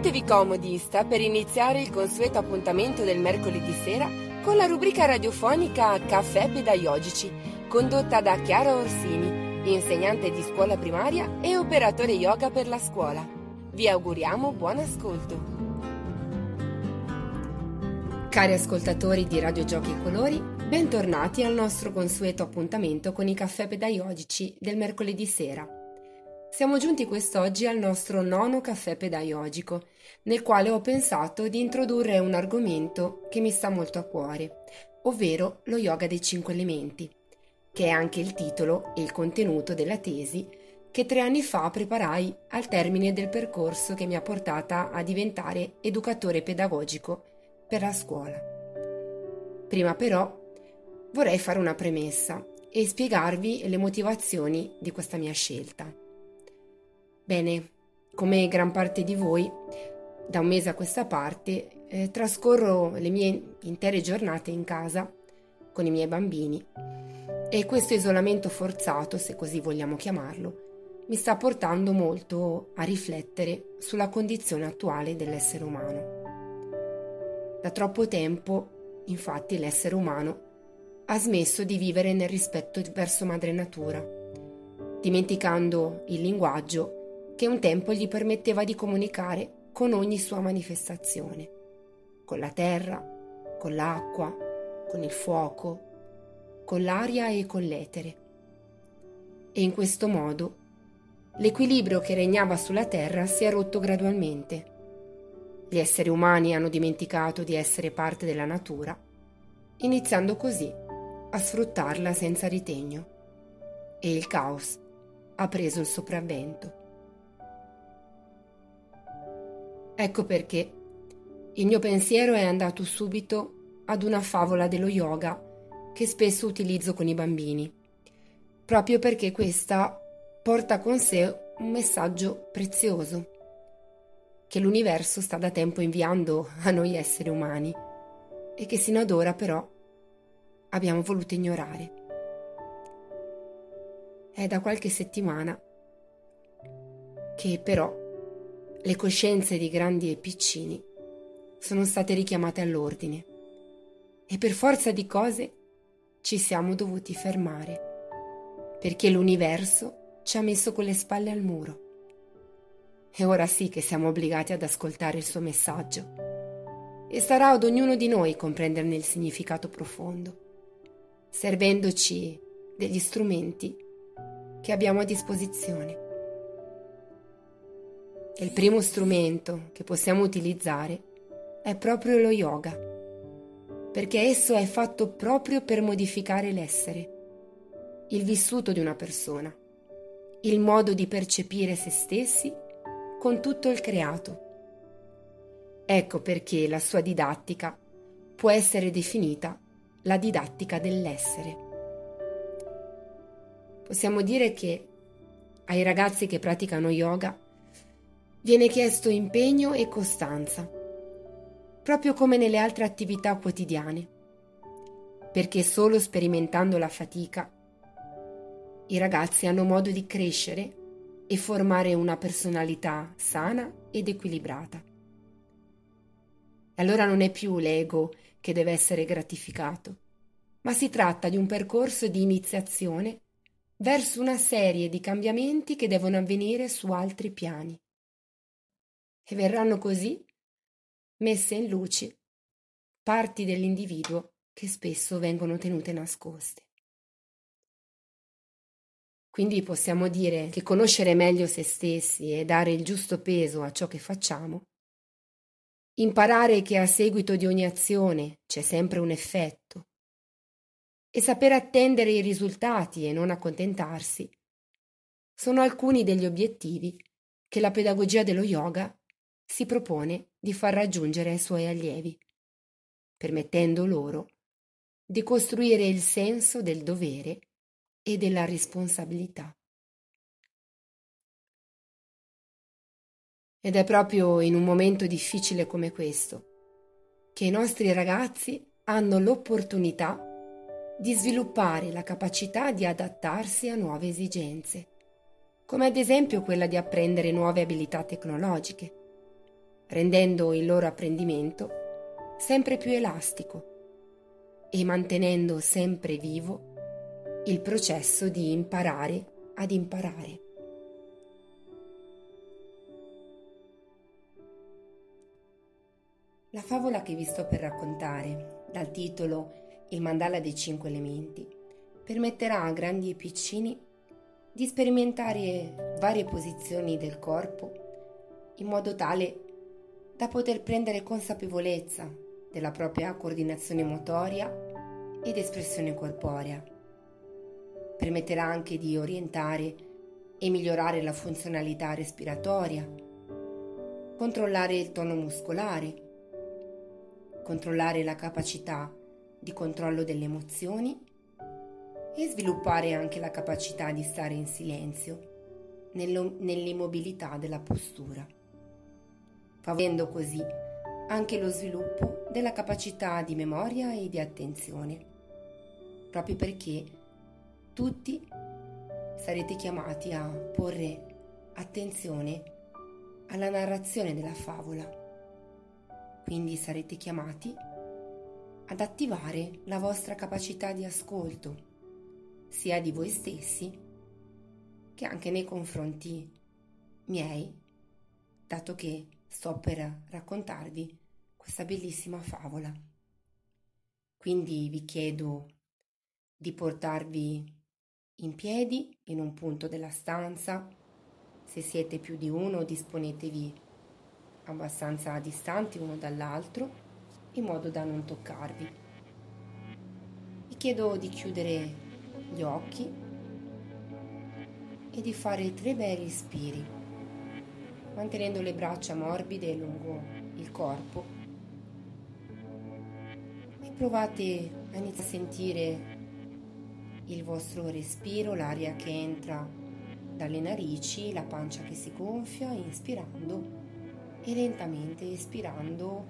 Mettetevi comodi, sta per iniziare il consueto appuntamento del mercoledì sera con la rubrica radiofonica Caffè Pedagogici, condotta da Chiara Orsini, insegnante di scuola primaria e operatore yoga per la scuola. Vi auguriamo buon ascolto. Cari ascoltatori di Radio Giochi e Colori, bentornati al nostro consueto appuntamento con i caffè pedagogici del mercoledì sera. Siamo giunti quest'oggi al nostro nono caffè pedagogico, nel quale ho pensato di introdurre un argomento che mi sta molto a cuore, ovvero lo yoga dei cinque elementi, che è anche il titolo e il contenuto della tesi che tre anni fa preparai al termine del percorso che mi ha portata a diventare educatore pedagogico per la scuola. Prima però vorrei fare una premessa e spiegarvi le motivazioni di questa mia scelta. Bene, come gran parte di voi, da un mese a questa parte eh, trascorro le mie intere giornate in casa con i miei bambini e questo isolamento forzato, se così vogliamo chiamarlo, mi sta portando molto a riflettere sulla condizione attuale dell'essere umano. Da troppo tempo, infatti, l'essere umano ha smesso di vivere nel rispetto verso madre natura, dimenticando il linguaggio che un tempo gli permetteva di comunicare con ogni sua manifestazione, con la terra, con l'acqua, con il fuoco, con l'aria e con l'etere. E in questo modo l'equilibrio che regnava sulla terra si è rotto gradualmente. Gli esseri umani hanno dimenticato di essere parte della natura, iniziando così a sfruttarla senza ritegno. E il caos ha preso il sopravvento. Ecco perché il mio pensiero è andato subito ad una favola dello yoga che spesso utilizzo con i bambini, proprio perché questa porta con sé un messaggio prezioso che l'universo sta da tempo inviando a noi esseri umani e che sino ad ora però abbiamo voluto ignorare. È da qualche settimana che però le coscienze di grandi e piccini sono state richiamate all'ordine e per forza di cose ci siamo dovuti fermare perché l'universo ci ha messo con le spalle al muro. E ora sì che siamo obbligati ad ascoltare il suo messaggio. E sarà ad ognuno di noi comprenderne il significato profondo, servendoci degli strumenti che abbiamo a disposizione. Il primo strumento che possiamo utilizzare è proprio lo yoga, perché esso è fatto proprio per modificare l'essere, il vissuto di una persona, il modo di percepire se stessi con tutto il creato. Ecco perché la sua didattica può essere definita la didattica dell'essere. Possiamo dire che ai ragazzi che praticano yoga viene chiesto impegno e costanza, proprio come nelle altre attività quotidiane, perché solo sperimentando la fatica i ragazzi hanno modo di crescere e formare una personalità sana ed equilibrata. Allora non è più l'ego che deve essere gratificato, ma si tratta di un percorso di iniziazione verso una serie di cambiamenti che devono avvenire su altri piani e verranno così messe in luce parti dell'individuo che spesso vengono tenute nascoste. Quindi possiamo dire che conoscere meglio se stessi e dare il giusto peso a ciò che facciamo, imparare che a seguito di ogni azione c'è sempre un effetto e saper attendere i risultati e non accontentarsi, sono alcuni degli obiettivi che la pedagogia dello yoga si propone di far raggiungere ai suoi allievi, permettendo loro di costruire il senso del dovere e della responsabilità. Ed è proprio in un momento difficile come questo che i nostri ragazzi hanno l'opportunità di sviluppare la capacità di adattarsi a nuove esigenze, come ad esempio quella di apprendere nuove abilità tecnologiche rendendo il loro apprendimento sempre più elastico e mantenendo sempre vivo il processo di imparare ad imparare. La favola che vi sto per raccontare, dal titolo Il mandala dei cinque elementi, permetterà a grandi e piccini di sperimentare varie posizioni del corpo in modo tale da poter prendere consapevolezza della propria coordinazione motoria ed espressione corporea. Permetterà anche di orientare e migliorare la funzionalità respiratoria, controllare il tono muscolare, controllare la capacità di controllo delle emozioni e sviluppare anche la capacità di stare in silenzio nell'immobilità della postura, favorendo così anche lo sviluppo della capacità di memoria e di attenzione, proprio perché tutti sarete chiamati a porre attenzione alla narrazione della favola. Quindi sarete chiamati ad attivare la vostra capacità di ascolto, sia di voi stessi che anche nei confronti miei, dato che sto per raccontarvi questa bellissima favola. Quindi vi chiedo di portarvi in piedi in un punto della stanza. Se siete più di uno, disponetevi abbastanza distanti uno dall'altro in modo da non toccarvi. Vi chiedo di chiudere gli occhi e di fare tre bei respiri, mantenendo le braccia morbide lungo il corpo. Provate a iniziare a sentire il vostro respiro, l'aria che entra dalle narici, la pancia che si gonfia, inspirando e lentamente espirando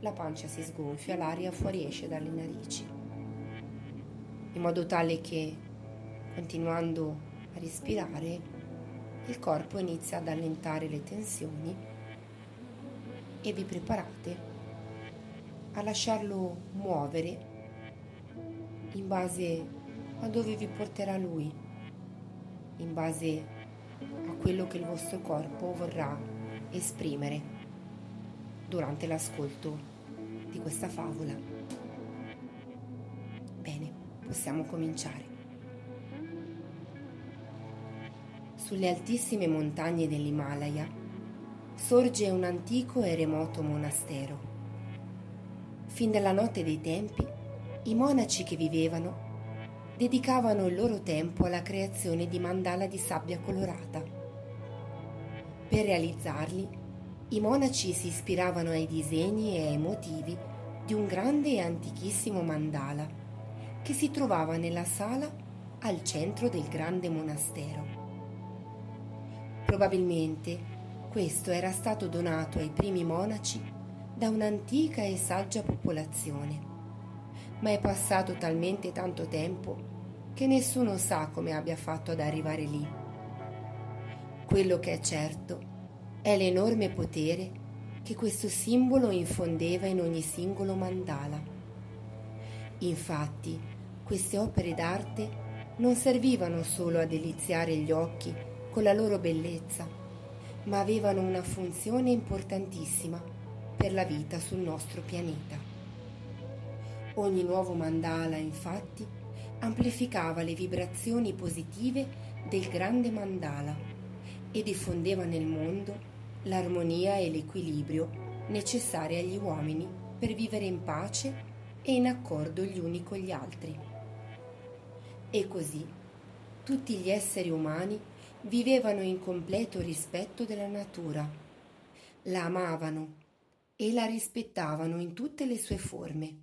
la pancia si sgonfia, l'aria fuoriesce dalle narici, in modo tale che continuando a respirare il corpo inizia ad allentare le tensioni e vi preparate a lasciarlo muovere in base a dove vi porterà lui, in base a quello che il vostro corpo vorrà esprimere durante l'ascolto di questa favola. Bene, possiamo cominciare. Sulle altissime montagne dell'Himalaya sorge un antico e remoto monastero Fin dalla notte dei tempi, i monaci che vivevano dedicavano il loro tempo alla creazione di mandala di sabbia colorata. Per realizzarli, i monaci si ispiravano ai disegni e ai motivi di un grande e antichissimo mandala che si trovava nella sala al centro del grande monastero. Probabilmente questo era stato donato ai primi monaci da un'antica e saggia popolazione. Ma è passato talmente tanto tempo che nessuno sa come abbia fatto ad arrivare lì. Quello che è certo è l'enorme potere che questo simbolo infondeva in ogni singolo mandala. Infatti, queste opere d'arte non servivano solo a deliziare gli occhi con la loro bellezza, ma avevano una funzione importantissima per la vita sul nostro pianeta. Ogni nuovo mandala, infatti, amplificava le vibrazioni positive del grande mandala e diffondeva nel mondo l'armonia e l'equilibrio necessari agli uomini per vivere in pace e in accordo gli uni con gli altri. E così tutti gli esseri umani vivevano in completo rispetto della natura, la amavano e la rispettavano in tutte le sue forme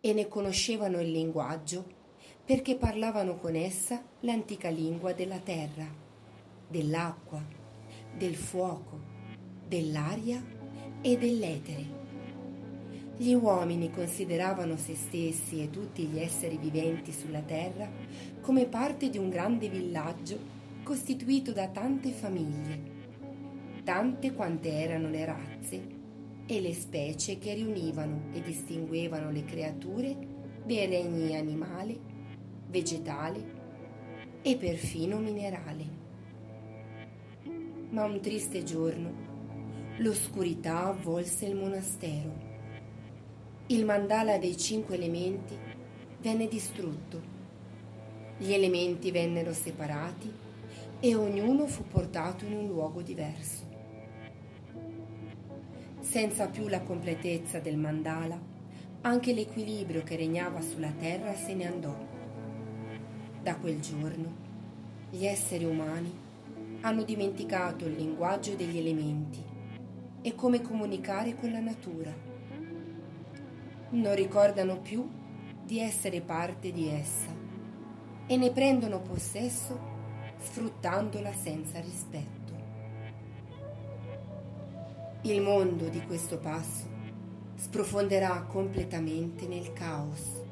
e ne conoscevano il linguaggio perché parlavano con essa l'antica lingua della terra, dell'acqua, del fuoco, dell'aria e dell'etere. Gli uomini consideravano se stessi e tutti gli esseri viventi sulla terra come parte di un grande villaggio costituito da tante famiglie tante quante erano le razze e le specie che riunivano e distinguevano le creature dei regni animale, vegetale e perfino minerale. Ma un triste giorno l'oscurità avvolse il monastero. Il mandala dei cinque elementi venne distrutto. Gli elementi vennero separati e ognuno fu portato in un luogo diverso. Senza più la completezza del mandala, anche l'equilibrio che regnava sulla terra se ne andò. Da quel giorno, gli esseri umani hanno dimenticato il linguaggio degli elementi e come comunicare con la natura. Non ricordano più di essere parte di essa e ne prendono possesso sfruttandola senza rispetto. Il mondo di questo passo sprofonderà completamente nel caos.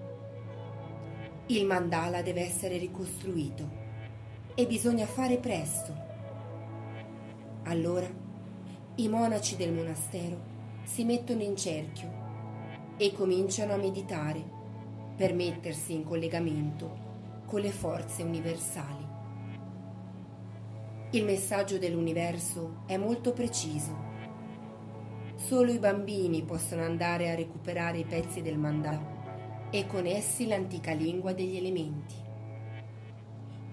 Il mandala deve essere ricostruito e bisogna fare presto. Allora i monaci del monastero si mettono in cerchio e cominciano a meditare per mettersi in collegamento con le forze universali. Il messaggio dell'universo è molto preciso. Solo i bambini possono andare a recuperare i pezzi del mandala e con essi l'antica lingua degli elementi.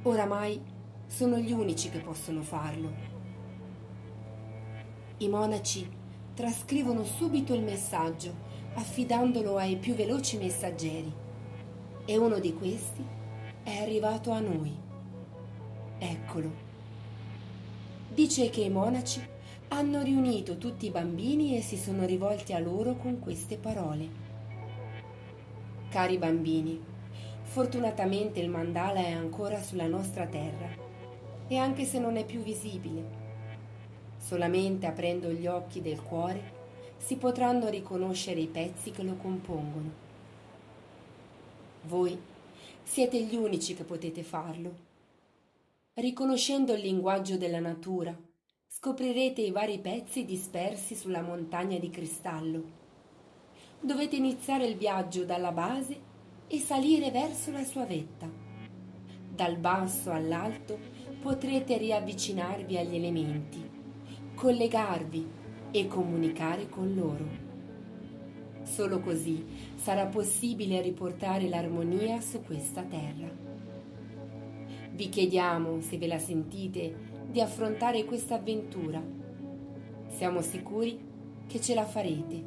Oramai sono gli unici che possono farlo. I monaci trascrivono subito il messaggio affidandolo ai più veloci messaggeri e uno di questi è arrivato a noi. Eccolo dice che i monaci hanno riunito tutti i bambini e si sono rivolti a loro con queste parole. Cari bambini, fortunatamente il mandala è ancora sulla nostra terra e anche se non è più visibile, solamente aprendo gli occhi del cuore si potranno riconoscere i pezzi che lo compongono. Voi siete gli unici che potete farlo Riconoscendo il linguaggio della natura, scoprirete i vari pezzi dispersi sulla montagna di cristallo. Dovete iniziare il viaggio dalla base e salire verso la sua vetta. Dal basso all'alto potrete riavvicinarvi agli elementi, collegarvi e comunicare con loro. Solo così sarà possibile riportare l'armonia su questa terra. Vi chiediamo, se ve la sentite, di affrontare questa avventura. Siamo sicuri che ce la farete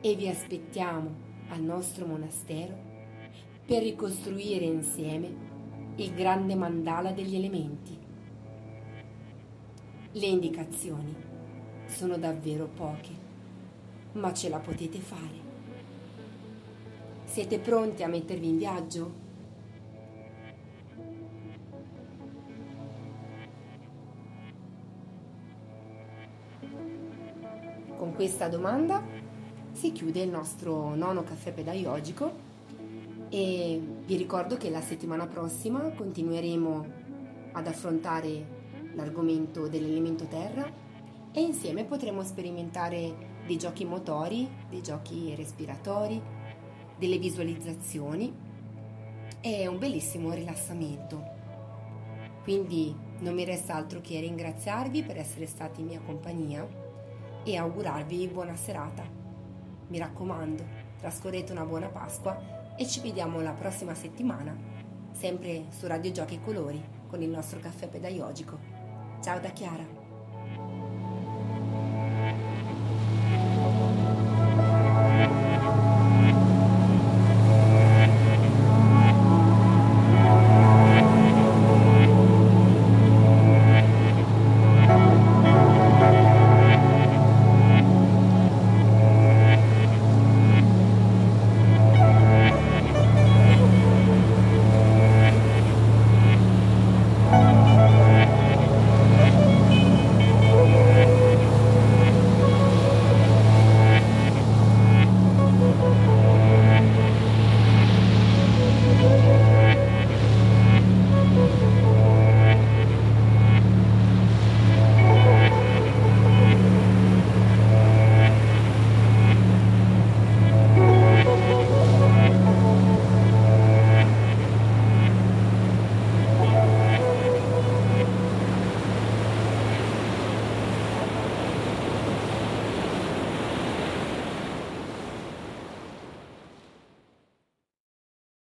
e vi aspettiamo al nostro monastero per ricostruire insieme il grande mandala degli elementi. Le indicazioni sono davvero poche, ma ce la potete fare. Siete pronti a mettervi in viaggio? Questa domanda si chiude il nostro nono caffè pedagogico e vi ricordo che la settimana prossima continueremo ad affrontare l'argomento dell'elemento terra e insieme potremo sperimentare dei giochi motori, dei giochi respiratori, delle visualizzazioni e un bellissimo rilassamento. Quindi non mi resta altro che ringraziarvi per essere stati in mia compagnia e augurarvi buona serata. Mi raccomando, trascorrete una buona Pasqua e ci vediamo la prossima settimana, sempre su Radio Giochi e Colori con il nostro caffè pedagogico. Ciao da Chiara!